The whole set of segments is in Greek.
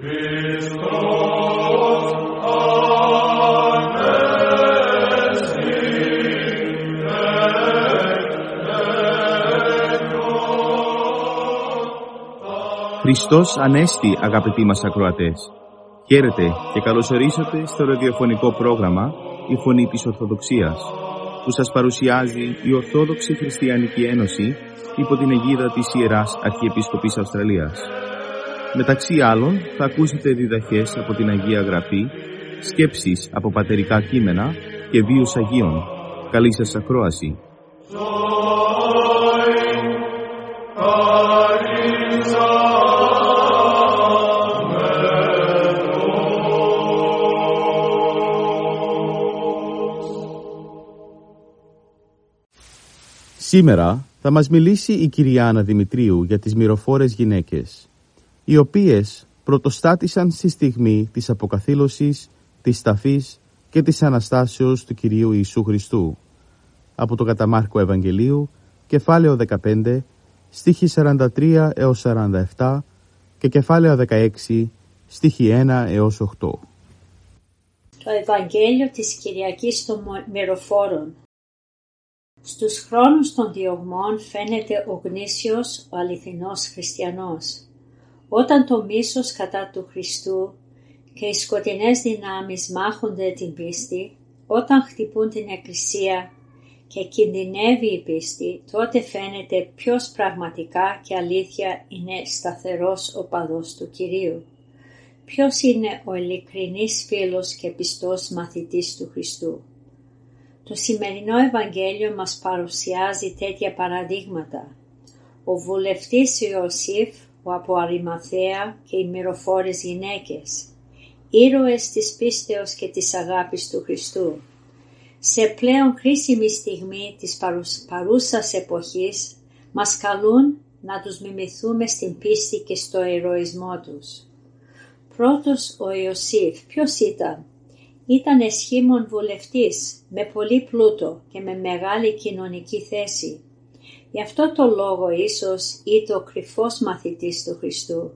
Χριστός Ανέστη αγαπητοί μας ακροατές. Χαίρετε και καλωσορίσατε στο ραδιοφωνικό πρόγραμμα «Η Φωνή της Ορθοδοξίας» που σας παρουσιάζει η Ορθόδοξη Χριστιανική Ένωση υπό την αιγίδα της Ιεράς Αρχιεπισκοπής Αυστραλίας. Μεταξύ άλλων θα ακούσετε διδαχές από την Αγία Γραφή, σκέψεις από πατερικά κείμενα και βίους Αγίων. Καλή σας ακρόαση. Σήμερα θα μας μιλήσει η κυρία Άννα Δημητρίου για τις μυροφόρες γυναίκες, οι οποίες πρωτοστάτησαν στη στιγμή της αποκαθήλωσης, της ταφής και της Αναστάσεως του Κυρίου Ιησού Χριστού. Από το Καταμάρκο Ευαγγελίου, κεφάλαιο 15, στίχη 43 έως 47 και κεφάλαιο 16, στίχη 1 έως 8. Το Ευαγγέλιο της Κυριακής των Μυροφόρων στους χρόνους των διωγμών φαίνεται ο γνήσιος, ο αληθινός χριστιανός. Όταν το μίσος κατά του Χριστού και οι σκοτεινές δυνάμεις μάχονται την πίστη, όταν χτυπούν την Εκκλησία και κινδυνεύει η πίστη, τότε φαίνεται ποιος πραγματικά και αλήθεια είναι σταθερός ο παδός του Κυρίου. Ποιος είναι ο ειλικρινής φίλος και πιστός μαθητής του Χριστού. Το σημερινό Ευαγγέλιο μας παρουσιάζει τέτοια παραδείγματα. Ο βουλευτής Ιωσήφ, ο από Αρημαθέα και οι μυροφόρες γυναίκες, ήρωες της πίστεως και της αγάπης του Χριστού. Σε πλέον κρίσιμη στιγμή της παρούσας εποχής μας καλούν να τους μιμηθούμε στην πίστη και στο ηρωισμό τους. Πρώτος ο Ιωσήφ ποιος ήταν; Ήταν εσχήμων βουλευτής με πολύ πλούτο και με μεγάλη κοινωνική θέση. Γι' αυτό το λόγο ίσως ήταν ο κρυφός μαθητής του Χριστού.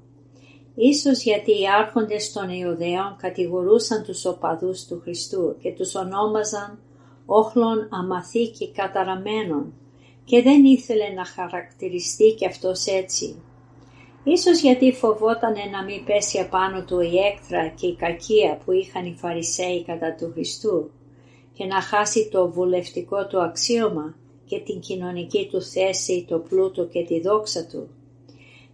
Ίσως γιατί οι άρχοντες των Ιουδαίων κατηγορούσαν τους οπαδούς του Χριστού και τους ονόμαζαν όχλων αμαθή και καταραμένων και δεν ήθελε να χαρακτηριστεί και αυτός έτσι. Ίσως γιατί φοβόταν να μην πέσει απάνω του η έκτρα και η κακία που είχαν οι Φαρισαίοι κατά του Χριστού και να χάσει το βουλευτικό του αξίωμα και την κοινωνική του θέση, το πλούτο και τη δόξα του.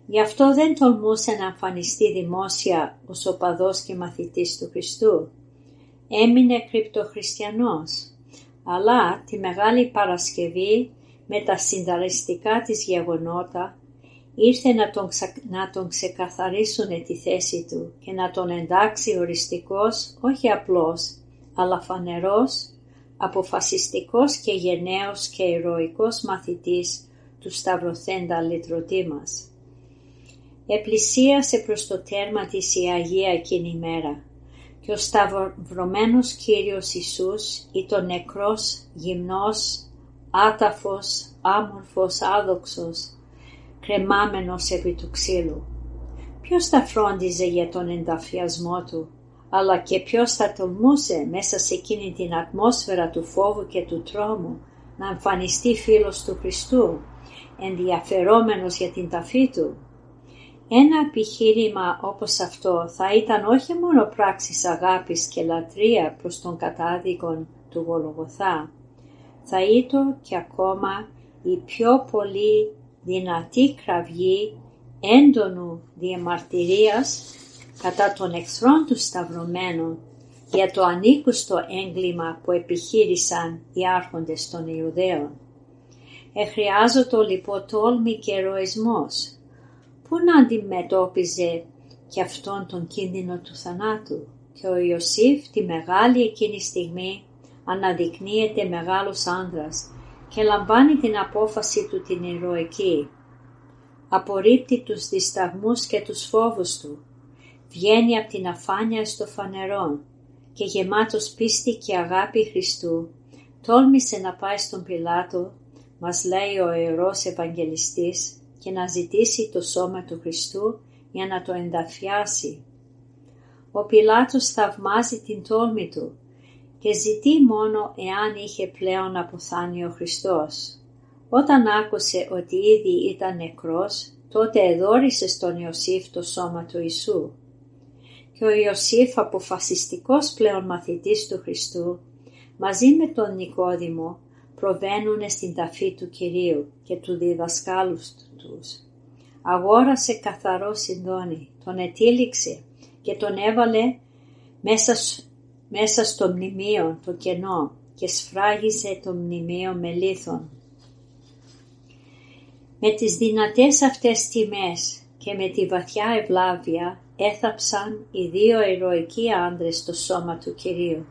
Γι' αυτό δεν τολμούσε να εμφανιστεί δημόσια ως οπαδός και μαθητής του Χριστού. Έμεινε κρυπτοχριστιανός, αλλά τη Μεγάλη Παρασκευή με τα συνταριστικά της γεγονότα ήρθε να τον, να τον ξεκαθαρίσουν τη θέση του και να τον εντάξει οριστικός, όχι απλός, αλλά φανερός, αποφασιστικός και γενναίος και ηρωικός μαθητής του σταυρωθέντα λυτρωτή μας. Επλησίασε προς το τέρμα της η Αγία εκείνη μέρα και ο σταυρωμένος Κύριος Ιησούς ήταν νεκρός, γυμνός, άταφος, άμορφος, άδοξος, κρεμάμενος επί του ξύλου. Ποιος θα φρόντιζε για τον ενταφιασμό του, αλλά και ποιος θα τολμούσε μέσα σε εκείνη την ατμόσφαιρα του φόβου και του τρόμου να εμφανιστεί φίλος του Χριστού, ενδιαφερόμενος για την ταφή του. Ένα επιχείρημα όπως αυτό θα ήταν όχι μόνο πράξης αγάπης και λατρεία προς τον κατάδικον του Γολογοθά, θα ήταν και ακόμα η πιο πολύ δυνατή κραυγή έντονου διαμαρτυρίας κατά των εχθρών τους σταυρωμένων για το ανήκουστο έγκλημα που επιχείρησαν οι άρχοντες των Ιουδαίων. Εχρειάζεται λοιπόν τόλμη και ερωισμός που να αντιμετώπιζε και αυτόν τον κίνδυνο του θανάτου; Και ο Ιωσήφ τη μεγάλη εκείνη στιγμή αναδεικνύεται μεγάλος άνδρας και λαμβάνει την απόφαση του την ηρωική. Απορρίπτει τους δισταγμούς και τους φόβους του. Βγαίνει από την αφάνεια στο φανερό και γεμάτος πίστη και αγάπη Χριστού τόλμησε να πάει στον Πιλάτο, μας λέει ο Ιερός Ευαγγελιστής, και να ζητήσει το σώμα του Χριστού για να το ενταφιάσει. Ο Πιλάτος θαυμάζει την τόλμη του και ζητεί μόνο εάν είχε πλέον αποθάνει ο Χριστός. Όταν άκουσε ότι ήδη ήταν νεκρός, τότε εδόρισε στον Ιωσήφ το σώμα του Ιησού. Και ο Ιωσήφ αποφασιστικός πλέον μαθητής του Χριστού, μαζί με τον Νικόδημο, προβαίνουν στην ταφή του Κυρίου και του διδασκάλους τους. Αγόρασε καθαρό συντόνι, τον ετήληξε και τον έβαλε μέσα, μέσα στο μνημείο το κενό και σφράγιζε το μνημείο με λίθον. Με τις δυνατές αυτές τιμές και με τη βαθιά ευλάβεια έθαψαν οι δύο ηρωικοί άντρες στο σώμα του Κυρίου.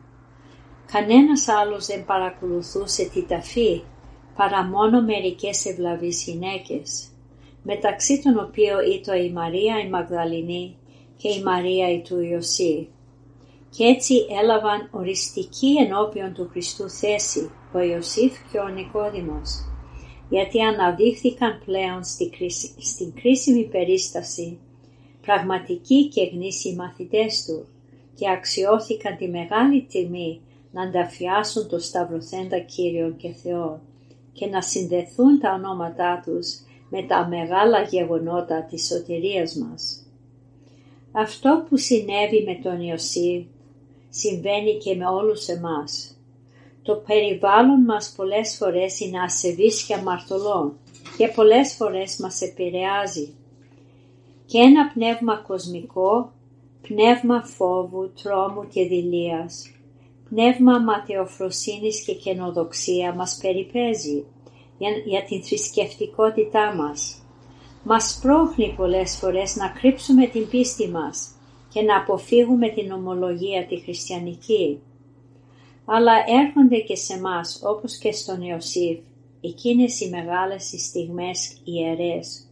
Κανένας άλλος δεν παρακολουθούσε τη ταφή παρά μόνο μερικές ευλαβείς γυναίκες, μεταξύ των οποίων ήταν η Μαρία η Μαγδαληνή και η Μαρία η του Ιωσή. Και έτσι έλαβαν οριστική ενώπιον του Χριστού θέση ο Ιωσήφ και ο Νικόδημος, γιατί αναδείχθηκαν πλέον στην κρίσιμη περίσταση πραγματικοί και γνήσιοι μαθητές του και αξιώθηκαν τη μεγάλη τιμή να ανταφιάσουν το Σταυρωθέντα Κύριον και Θεό και να συνδεθούν τα ονόματά τους με τα μεγάλα γεγονότα της σωτηρίας μας. Αυτό που συνέβη με τον Ιωσήφ συμβαίνει και με όλους εμάς. Το περιβάλλον μας πολλές φορές είναι ασεβής και αμαρτωλό και πολλές φορές μας επηρεάζει. Και ένα πνεύμα κοσμικό, πνεύμα φόβου, τρόμου και δηλίας, πνεύμα ματαιοφροσύνης και καινοδοξία μας περιπέζει για, για την θρησκευτικότητά μας. Μας πρόχνει πολλές φορές να κρύψουμε την πίστη μας και να αποφύγουμε την ομολογία τη χριστιανική. Αλλά έρχονται και σε μας όπως και στον Ιωσήφ εκείνες οι μεγάλες στιγμές ιερές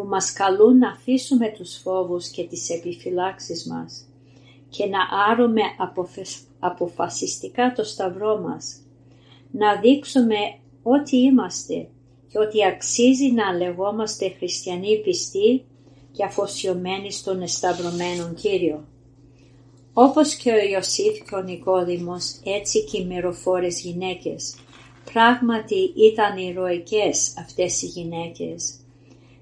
που μας καλούν να αφήσουμε τους φόβους και τις επιφυλάξεις μας και να άρουμε αποφασιστικά το σταυρό μας, να δείξουμε ότι είμαστε και ότι αξίζει να λεγόμαστε χριστιανοί πιστοί και αφοσιωμένοι στον εσταυρωμένο Κύριο. Όπως και ο Ιωσήφ και ο Νικόδημος, έτσι και οι μυροφόρες γυναίκες. Πράγματι ήταν ηρωικές αυτές οι γυναίκες.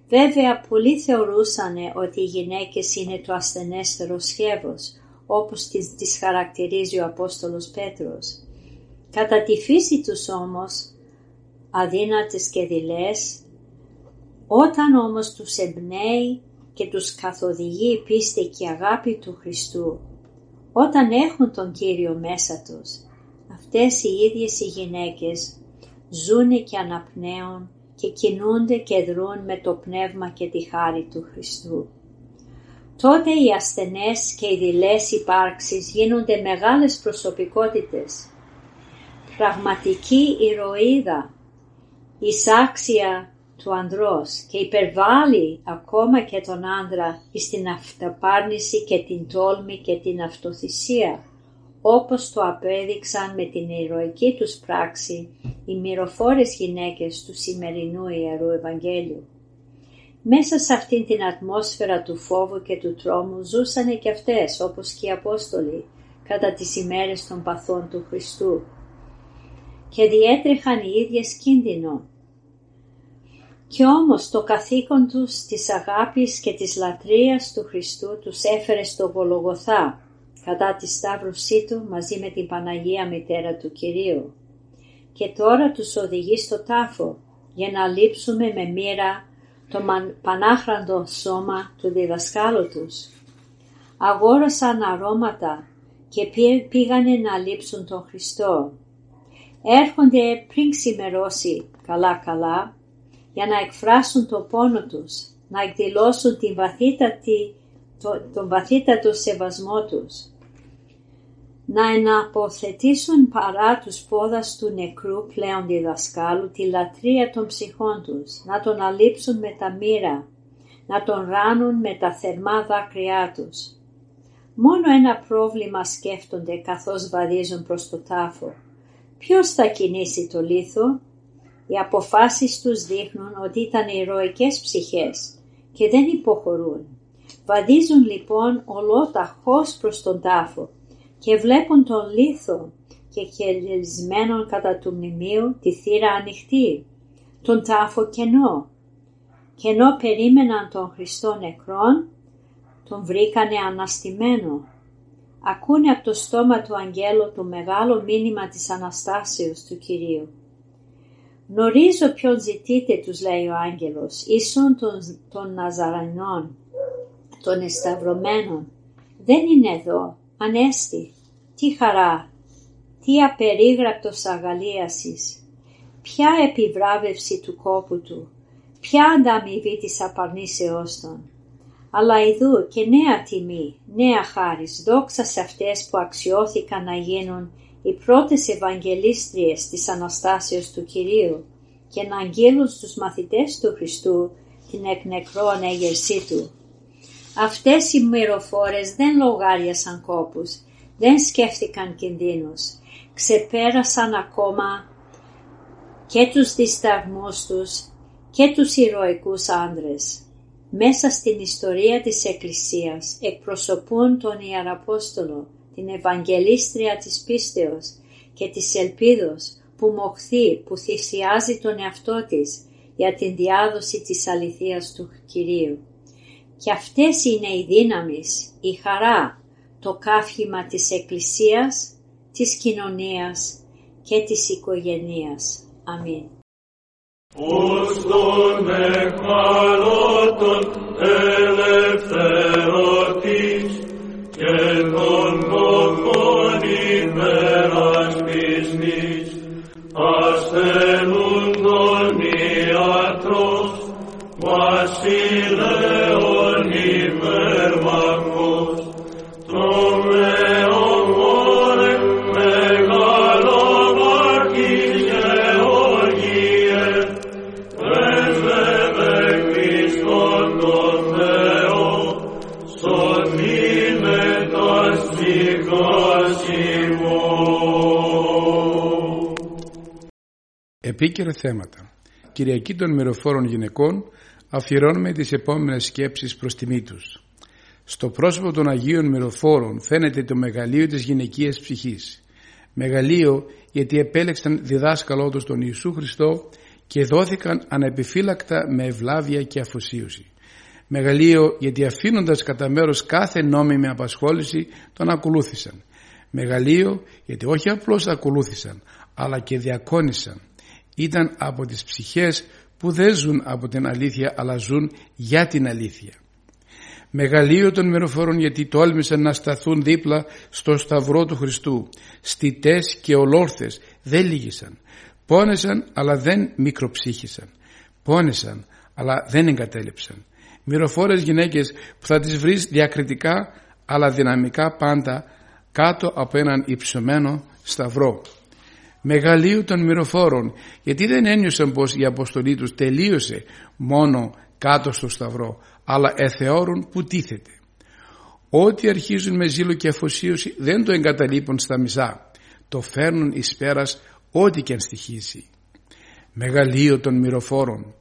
Βέβαια πολλοί θεωρούσαν ότι οι γυναίκες είναι το ασθενέστερο σχέβος, όπως τις, τις χαρακτηρίζει ο Απόστολος Πέτρος. Κατά τη φύση τους όμως, αδύνατες και δειλές, όταν όμως τους εμπνέει και τους καθοδηγεί η πίστη και η αγάπη του Χριστού, όταν έχουν τον Κύριο μέσα τους, αυτές οι ίδιες οι γυναίκες ζούνε και αναπνέουν και κινούνται και δρούν με το πνεύμα και τη χάρη του Χριστού. Τότε οι ασθενές και οι δειλές υπάρξεις γίνονται μεγάλες προσωπικότητες. Πραγματική ηρωίδα, εισάξια του ανδρός και υπερβάλλει ακόμα και τον άντρα στην αυταπάρνηση και την τόλμη και την αυτοθυσία, όπως το απέδειξαν με την ηρωική τους πράξη οι μυροφόρες γυναίκες του σημερινού Ιερού Ευαγγέλιου. Μέσα σε αυτήν την ατμόσφαιρα του φόβου και του τρόμου ζούσανε και αυτές όπως και οι Απόστολοι κατά τις ημέρες των παθών του Χριστού και διέτρεχαν οι ίδιες κίνδυνο. Κι όμως το καθήκον τους της αγάπης και της λατρείας του Χριστού τους έφερε στο Γολογοθά κατά τη σταύρωσή του μαζί με την Παναγία Μητέρα του Κυρίου και τώρα τους οδηγεί στο τάφο για να λείψουμε με μοίρα το πανάχραντο σώμα του διδασκάλου τους. Αγόρασαν αρώματα και πήγανε να λείψουν τον Χριστό. Έρχονται πριν ξημερώσει καλά καλά για να εκφράσουν το πόνο τους, να εκδηλώσουν την βαθύτατη, το, τον βαθύτατο σεβασμό τους να εναποθετήσουν παρά τους πόδας του νεκρού πλέον διδασκάλου τη λατρεία των ψυχών τους, να τον αλείψουν με τα μοίρα, να τον ράνουν με τα θερμά δάκρυά τους. Μόνο ένα πρόβλημα σκέφτονται καθώς βαδίζουν προς το τάφο. Ποιος θα κινήσει το λίθο; Οι αποφάσεις τους δείχνουν ότι ήταν ηρωικές ψυχές και δεν υποχωρούν. Βαδίζουν λοιπόν ολόταχώς προς τον τάφο και βλέπουν τον λίθο και κελισμένον κατά του μνημείου τη θύρα ανοιχτή, τον τάφο κενό. Και ενώ περίμεναν τον Χριστό νεκρόν, τον βρήκανε αναστημένο. Ακούνε από το στόμα του αγγέλου το μεγάλο μήνυμα της Αναστάσεως του Κυρίου. Γνωρίζω ποιον ζητείτε, τους λέει ο άγγελος, ίσον των, των Ναζαρανών, των εσταυρωμένων. Δεν είναι εδώ, ανέστη. Τι χαρά, τι απερίγραπτος αγαλίασης, ποια επιβράβευση του κόπου του, ποια ανταμοιβή της απαρνήσεώς των. Αλλά ειδού και νέα τιμή, νέα χάρις, δόξα σε αυτές που αξιώθηκαν να γίνουν οι πρώτες Ευαγγελίστριες της Αναστάσεως του Κυρίου και να αγγείλουν στους μαθητές του Χριστού την εκνεκρόν έγερσή Του. Αυτές οι μυροφόρες δεν λογάριασαν κόπους, δεν σκέφτηκαν κινδύνους, ξεπέρασαν ακόμα και τους δισταγμούς τους και τους ηρωικούς άντρες. Μέσα στην ιστορία της Εκκλησίας εκπροσωπούν τον Ιεραπόστολο, την Ευαγγελίστρια της πίστεως και της ελπίδος που μοχθεί, που θυσιάζει τον εαυτό της για την διάδοση της αληθείας του Κυρίου. Και αυτές είναι οι δύναμεις, η χαρά, το κάφημα της Εκκλησίας, της κοινωνίας και της οικογενείας. Αμήν. Ως τον εχμαλώτων ελευθερωτής και τον κομμόν υπερασπισμής ασθενούν τον ιατρός βασιλέων Επίκαιρα θέματα. Κυριακή των μυροφόρων γυναικών αφιερώνουμε τις επόμενες σκέψεις προς τιμή τους. Στο πρόσωπο των Αγίων Μυροφόρων φαίνεται το μεγαλείο της γυναικείας ψυχής. Μεγαλείο γιατί επέλεξαν διδάσκαλό τους τον Ιησού Χριστό και δόθηκαν ανεπιφύλακτα με ευλάβεια και αφοσίωση. Μεγαλείο γιατί αφήνοντας κατά μέρος κάθε νόμιμη απασχόληση τον ακολούθησαν. Μεγαλείο γιατί όχι απλώς ακολούθησαν αλλά και διακόνησαν. Ήταν από τις ψυχές που δεν ζουν από την αλήθεια αλλά ζουν για την αλήθεια. Μεγαλείο των μυροφόρων γιατί τόλμησαν να σταθούν δίπλα στο σταυρό του Χριστού. Στιτές και ολόρθες δεν λύγησαν. Πόνεσαν αλλά δεν μικροψύχησαν. Πόνεσαν αλλά δεν εγκατέλειψαν. Μυροφόρες γυναίκες που θα τις βρεις διακριτικά αλλά δυναμικά πάντα κάτω από έναν υψωμένο σταυρό. Μεγαλείο των μυροφόρων γιατί δεν ένιωσαν πως η αποστολή τους τελείωσε μόνο κάτω στο σταυρό αλλά εθεώρουν που τίθεται. Ό,τι αρχίζουν με ζήλο και αφοσίωση δεν το εγκαταλείπουν στα μισά. Το φέρνουν εις πέρας ό,τι και αν στοιχήσει. Μεγαλείο των μυροφόρων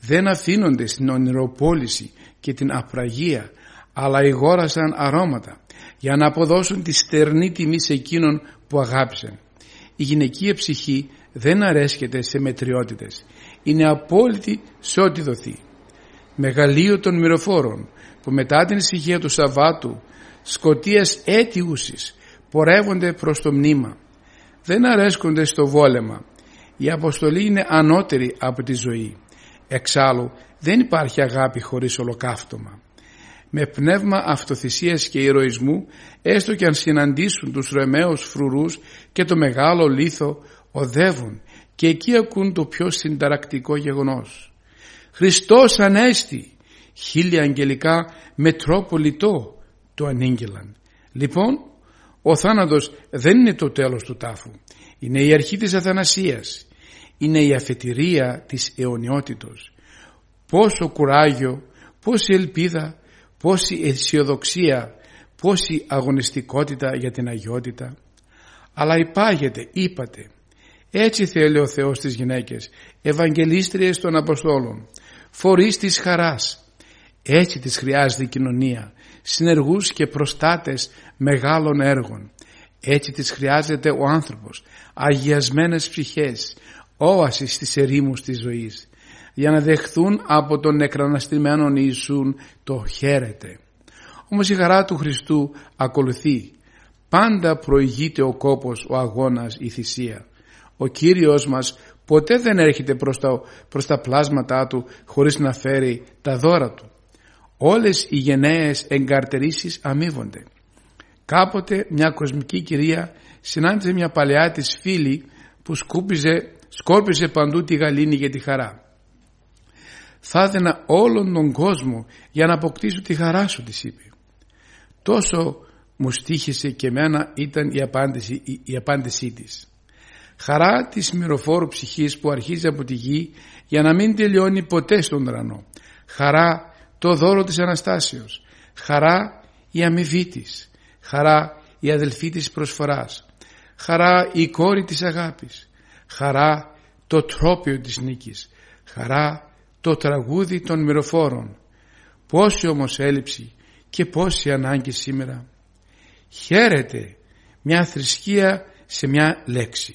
δεν αφήνονται στην ονειροπόληση και την απραγία αλλά ηγόρασαν αρώματα για να αποδώσουν τη στερνή τιμή σε εκείνον που αγάπησαν. Η γυναικεία ψυχή δεν αρέσκεται σε μετριότητες. Είναι απόλυτη σε ό,τι δοθεί. Μεγαλείο των μυροφόρων που μετά την ησυχία του Σαββάτου σκοτίας έτιουσης πορεύονται προς το μνήμα. Δεν αρέσκονται στο βόλεμα. Η αποστολή είναι ανώτερη από τη ζωή. Εξάλλου δεν υπάρχει αγάπη χωρίς ολοκαύτωμα. Με πνεύμα αυτοθυσίας και ηρωισμού έστω και αν συναντήσουν τους ρεμαίους φρουρούς και το μεγάλο λίθο οδεύουν και εκεί ακούν το πιο συνταρακτικό γεγονός. Χριστός Ανέστη, χίλια αγγελικά με τρόπο λιτό το ανήγγελαν. Λοιπόν, ο θάνατος δεν είναι το τέλος του τάφου. Είναι η αρχή της αθανασίας. Είναι η αφετηρία της αιωνιότητος. Πόσο κουράγιο, πόση ελπίδα, πόση αισιοδοξία, πόση αγωνιστικότητα για την αγιότητα. Αλλά υπάγεται, είπατε, έτσι θέλει ο Θεός τις γυναίκες, ευαγγελίστριες των Αποστόλων, φορείς της χαράς. Έτσι της χρειάζεται η κοινωνία, συνεργούς και προστάτες μεγάλων έργων. Έτσι της χρειάζεται ο άνθρωπος, αγιασμένες ψυχές, όασης στις ερήμους της ζωής, για να δεχθούν από τον νεκραναστημένον Ιησούν το χαίρεται. Όμως η χαρά του Χριστού ακολουθεί. Πάντα προηγείται ο κόπος, ο αγώνας, η θυσία. Ο Κύριος μας ποτέ δεν έρχεται προς τα, προς τα πλάσματά Του χωρίς να φέρει τα δώρα Του. Όλες οι γενναίες εγκαρτερήσεις αμείβονται. Κάποτε μια κοσμική κυρία συνάντησε μια παλαιά της φίλη που σκούπιζε, σκόρπιζε παντού τη γαλήνη για τη χαρά. Θα έδαινα όλον τον κόσμο για να αποκτήσω τη χαρά σου της είπε. Τόσο μου στήχησε και εμένα ήταν η απάντηση, η, η απάντησή της. Χαρά της μυροφόρου ψυχής που αρχίζει από τη γη για να μην τελειώνει ποτέ στον ουρανό. Χαρά το δώρο της Αναστάσεως. Χαρά η αμοιβή της. Χαρά η αδελφή της προσφοράς. Χαρά η κόρη της αγάπης. Χαρά το τρόπιο της νίκης. Χαρά το τραγούδι των μυροφόρων. Πόση όμως έλλειψη και πόση ανάγκη σήμερα. Χαίρεται μια θρησκεία σε μια λέξη.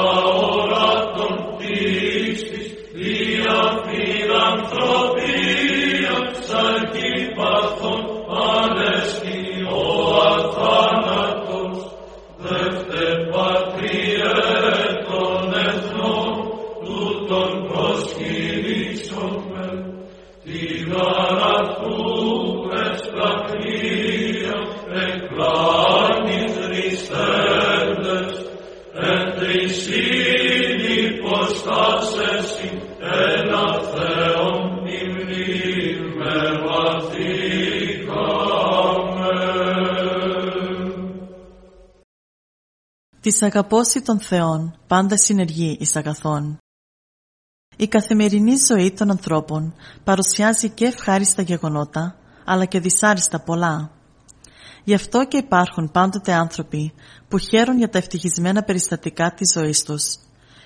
Της αγαπώση των Θεών πάντα συνεργεί εις αγαθών. Η καθημερινή ζωή των ανθρώπων παρουσιάζει και ευχάριστα γεγονότα, αλλά και δυσάριστα πολλά. Γι' αυτό και υπάρχουν πάντοτε άνθρωποι που χαίρουν για τα ευτυχισμένα περιστατικά της ζωής τους,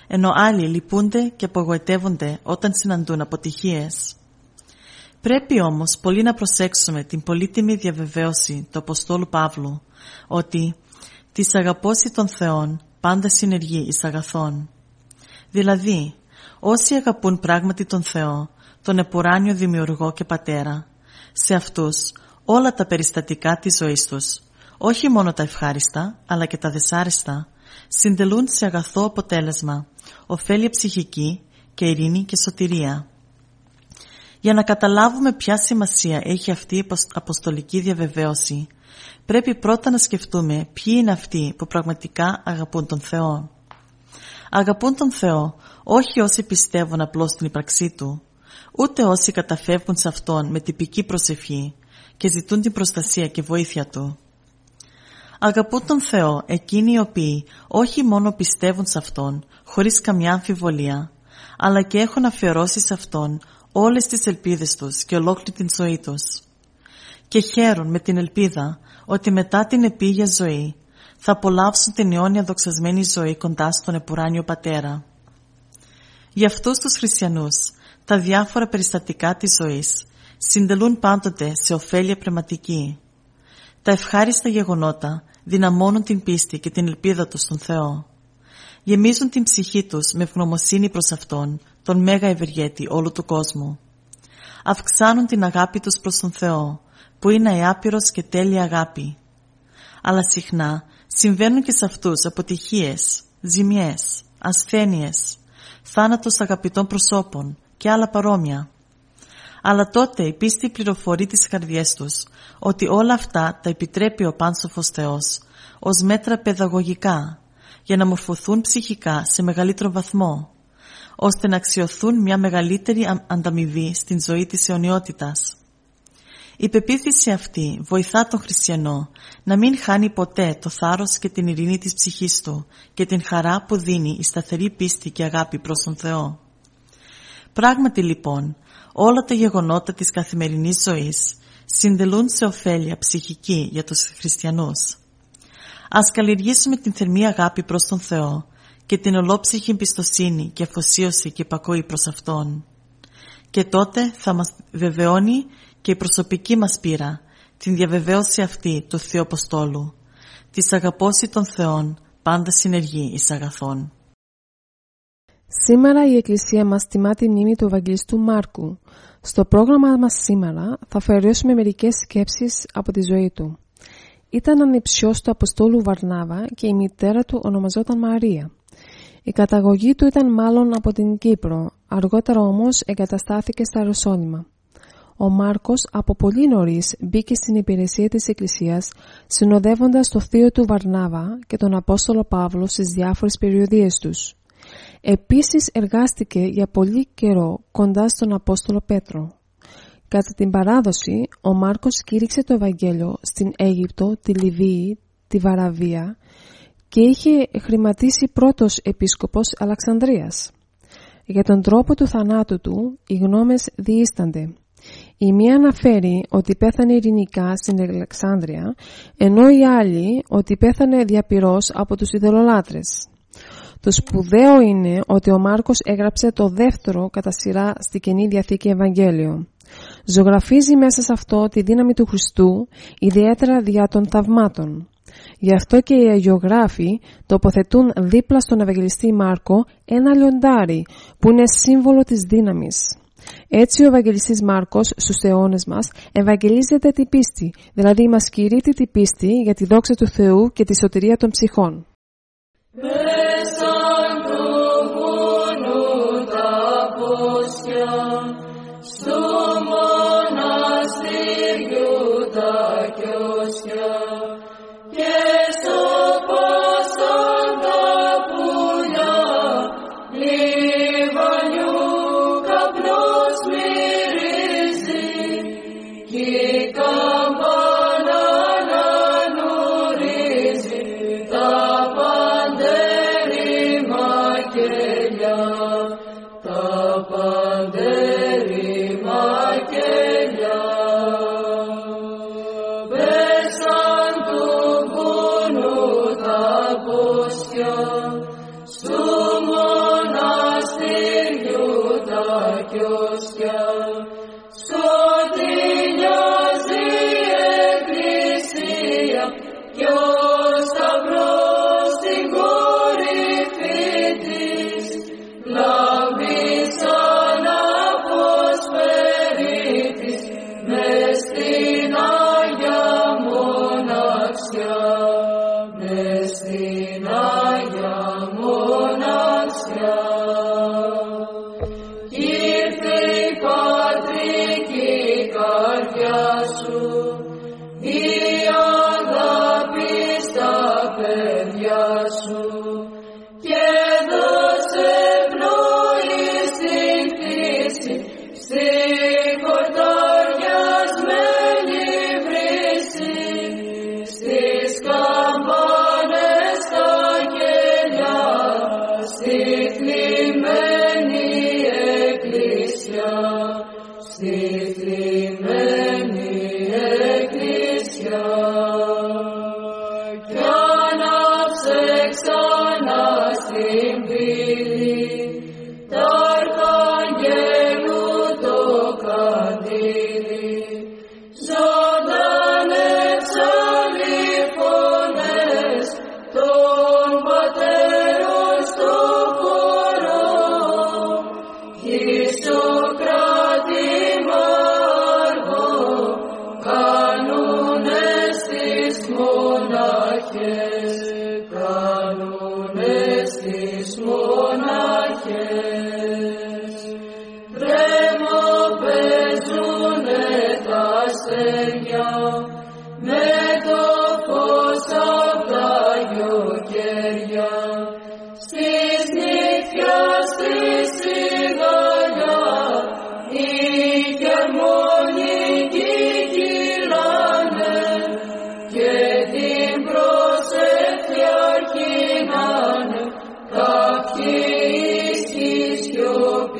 ενώ άλλοι λυπούνται και απογοητεύονται όταν συναντούν αποτυχίες. Πρέπει όμως πολύ να προσέξουμε την πολύτιμη διαβεβαίωση του Αποστόλου Παύλου ότι «της αγαπώση των Θεών πάντα συνεργεί εις αγαθών». Δηλαδή, όσοι αγαπούν πράγματι τον Θεό, τον επουράνιο δημιουργό και πατέρα, σε αυτούς όλα τα περιστατικά της ζωής τους, όχι μόνο τα ευχάριστα, αλλά και τα δυσάρεστα, συντελούν σε αγαθό αποτέλεσμα, ωφέλεια ψυχική και ειρήνη και σωτηρία. Για να καταλάβουμε ποια σημασία έχει αυτή η αποστολική διαβεβαίωση, πρέπει πρώτα να σκεφτούμε ποιοι είναι αυτοί που πραγματικά αγαπούν τον Θεό. Αγαπούν τον Θεό όχι όσοι πιστεύουν απλώς στην ύπαρξή Του, ούτε όσοι καταφεύγουν σε Αυτόν με τυπική προσευχή και ζητούν την προστασία και βοήθεια Του. Αγαπούν τον Θεό εκείνοι οι οποίοι όχι μόνο πιστεύουν σε Αυτόν χωρίς καμιά αμφιβολία, αλλά και έχουν αφιερώσει σε Αυτόν όλες τις ελπίδες τους και ολόκληρη την ζωή τους. Και χαίρουν με την ελπίδα ότι μετά την επίγεια ζωή θα απολαύσουν την αιώνια δοξασμένη ζωή κοντά στον επουράνιο Πατέρα. Για αυτούς τους χριστιανούς, τα διάφορα περιστατικά της ζωής συντελούν πάντοτε σε ωφέλεια πνευματική. Τα ευχάριστα γεγονότα δυναμώνουν την πίστη και την ελπίδα τους στον Θεό. Γεμίζουν την ψυχή τους με ευγνωμοσύνη προς Αυτόν, τον Μέγα Ευεργέτη όλου του κόσμου. Αυξάνουν την αγάπη τους προς τον Θεό, που είναι αιάπειρος και τέλεια αγάπη. Αλλά συχνά συμβαίνουν και σε αυτούς αποτυχίες, ζημιές, ασθένειες, θάνατος αγαπητών προσώπων και άλλα παρόμοια. Αλλά τότε η πίστη πληροφορεί τις καρδιές τους ότι όλα αυτά τα επιτρέπει ο Πάνσοφος Θεός ως μέτρα παιδαγωγικά για να μορφωθούν ψυχικά σε μεγαλύτερο βαθμό ώστε να αξιοθούν μια μεγαλύτερη ανταμοιβή στην ζωή της αιωνιότητας. Η πεποίθηση αυτή βοηθά τον χριστιανό να μην χάνει ποτέ το θάρρος και την ειρήνη της ψυχής του και την χαρά που δίνει η σταθερή πίστη και αγάπη προς τον Θεό. Πράγματι λοιπόν, όλα τα γεγονότα της καθημερινής ζωής συντελούν σε ωφέλεια ψυχική για τους χριστιανούς. Ας καλλιεργήσουμε την θερμή αγάπη προς τον Θεό και την ολόψυχη εμπιστοσύνη και αφοσίωση και υπακούη προς Αυτόν. Και τότε θα μας βεβαιώνει και η προσωπική μας πείρα την διαβεβαίωση αυτή του Θεού Αποστόλου. Της αγαπώση των Θεών πάντα συνεργεί εις αγαθών. Σήμερα η Εκκλησία μας τιμά τη μνήμη του Ευαγγελιστού Μάρκου. Στο πρόγραμμα μας σήμερα θα αφαιρέσουμε μερικές σκέψεις από τη ζωή του. Ήταν ανιψιός του Αποστόλου Βαρνάβα και η μητέρα του ονομαζόταν Μαρία. Η καταγωγή του ήταν μάλλον από την Κύπρο, αργότερα όμως εγκαταστάθηκε στα Ρωσόνιμα. Ο Μάρκος από πολύ νωρίς μπήκε στην υπηρεσία της Εκκλησίας συνοδεύοντας το θείο του Βαρνάβα και τον Απόστολο Παύλο στις διάφορες περιοδίες τους. Επίσης εργάστηκε για πολύ καιρό κοντά στον Απόστολο Πέτρο. Κατά την παράδοση, ο Μάρκος κήρυξε το Ευαγγέλιο στην Αίγυπτο, τη Λιβύη, τη Βαραβία και είχε χρηματίσει πρώτος επίσκοπος Αλεξανδρίας. Για τον τρόπο του θανάτου του, οι γνώμες διήστανται. Η μία αναφέρει ότι πέθανε ειρηνικά στην Αλεξάνδρεια, ενώ η άλλη ότι πέθανε διαπυρός από τους ιδωλολάτρες. Το σπουδαίο είναι ότι ο Μάρκος έγραψε το δεύτερο κατά σειρά στη Καινή Διαθήκη Ευαγγέλιο. Ζωγραφίζει μέσα σε αυτό τη δύναμη του Χριστού, ιδιαίτερα δια των θαυμάτων. Γι' αυτό και οι αγιογράφοι τοποθετούν δίπλα στον Ευαγγελιστή Μάρκο ένα λιοντάρι που είναι σύμβολο της δύναμης. Έτσι ο Ευαγγελιστής Μάρκος στους αιώνες μας ευαγγελίζεται την πίστη, δηλαδή μας κηρύττει την πίστη για τη δόξα του Θεού και τη σωτηρία των ψυχών. Και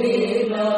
Lord.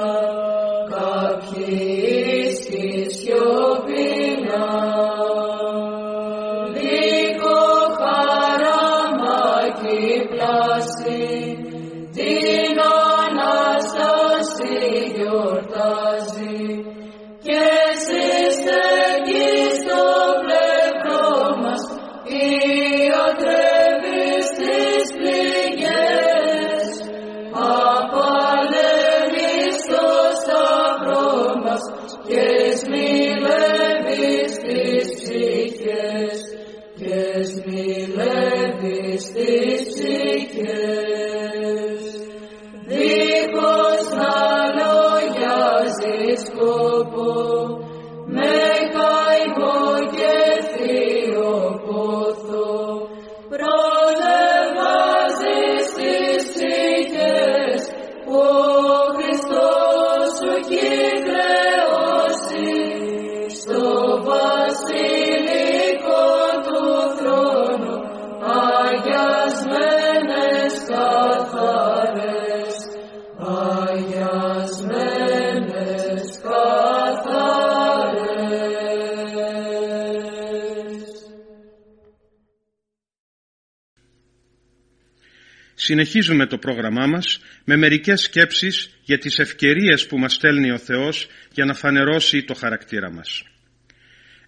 Συνεχίζουμε το πρόγραμμά μας με μερικές σκέψεις για τις ευκαιρίες που μας στέλνει ο Θεός για να φανερώσει το χαρακτήρα μας.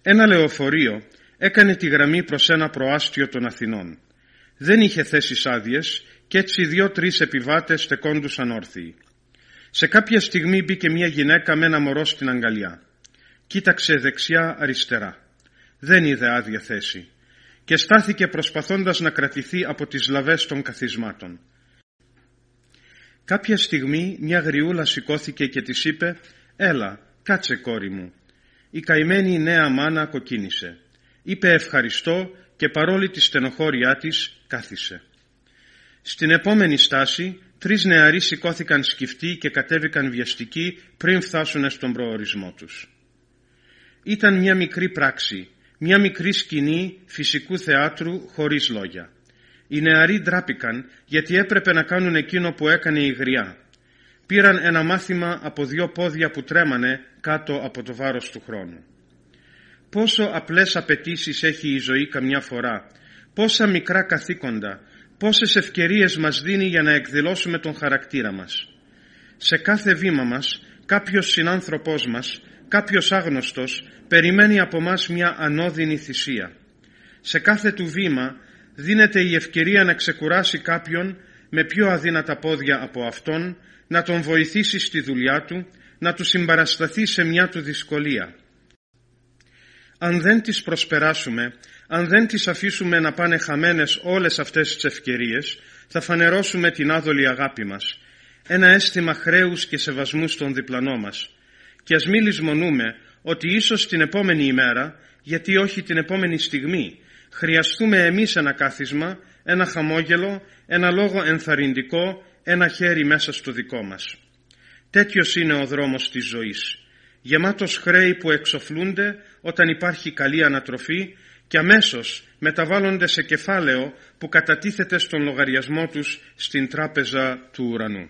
Ένα λεωφορείο έκανε τη γραμμή προς ένα προάστιο των Αθηνών. Δεν είχε θέσεις άδειες και έτσι δύο-τρεις επιβάτες στεκόντουσαν όρθιοι. Σε κάποια στιγμή μπήκε μια γυναίκα με ένα μωρό στην αγκαλιά. Κοίταξε δεξιά αριστερά. Δεν είδε άδεια θέση και στάθηκε προσπαθώντας να κρατηθεί από τις λαβές των καθισμάτων. Κάποια στιγμή μια γριούλα σηκώθηκε και της είπε «Έλα, κάτσε κόρη μου». Η καημένη νέα μάνα κοκκίνησε. Είπε ευχαριστώ και παρόλη τη στενοχώριά της κάθισε. Στην επόμενη στάση τρεις νεαροί σηκώθηκαν σκυφτοί και κατέβηκαν βιαστικοί πριν φτάσουν στον προορισμό τους. Ήταν μια μικρή πράξη μια μικρή σκηνή φυσικού θεάτρου χωρίς λόγια. Οι νεαροί ντράπηκαν γιατί έπρεπε να κάνουν εκείνο που έκανε η γριά. Πήραν ένα μάθημα από δύο πόδια που τρέμανε κάτω από το βάρος του χρόνου. Πόσο απλές απαιτήσεις έχει η ζωή καμιά φορά, πόσα μικρά καθήκοντα, πόσες ευκαιρίες μας δίνει για να εκδηλώσουμε τον χαρακτήρα μας. Σε κάθε βήμα μας κάποιος συνάνθρωπός μας, κάποιος άγνωστος περιμένει από μας μια ανώδυνη θυσία. Σε κάθε του βήμα δίνεται η ευκαιρία να ξεκουράσει κάποιον με πιο αδύνατα πόδια από αυτόν, να τον βοηθήσει στη δουλειά του, να του συμπαρασταθεί σε μια του δυσκολία. Αν δεν τις προσπεράσουμε, αν δεν τις αφήσουμε να πάνε χαμένες όλες αυτές τις ευκαιρίες, θα φανερώσουμε την άδολη αγάπη μας, ένα αίσθημα χρέους και σεβασμού στον διπλανό μας. Και ας μην λησμονούμε ότι ίσως την επόμενη ημέρα, γιατί όχι την επόμενη στιγμή, χρειαστούμε εμείς ένα κάθισμα, ένα χαμόγελο, ένα λόγο ενθαρρυντικό, ένα χέρι μέσα στο δικό μας. Τέτοιος είναι ο δρόμος της ζωής, γεμάτος χρέη που εξοφλούνται όταν υπάρχει καλή ανατροφή και αμέσως μεταβάλλονται σε κεφάλαιο που κατατίθεται στον λογαριασμό τους στην τράπεζα του ουρανού.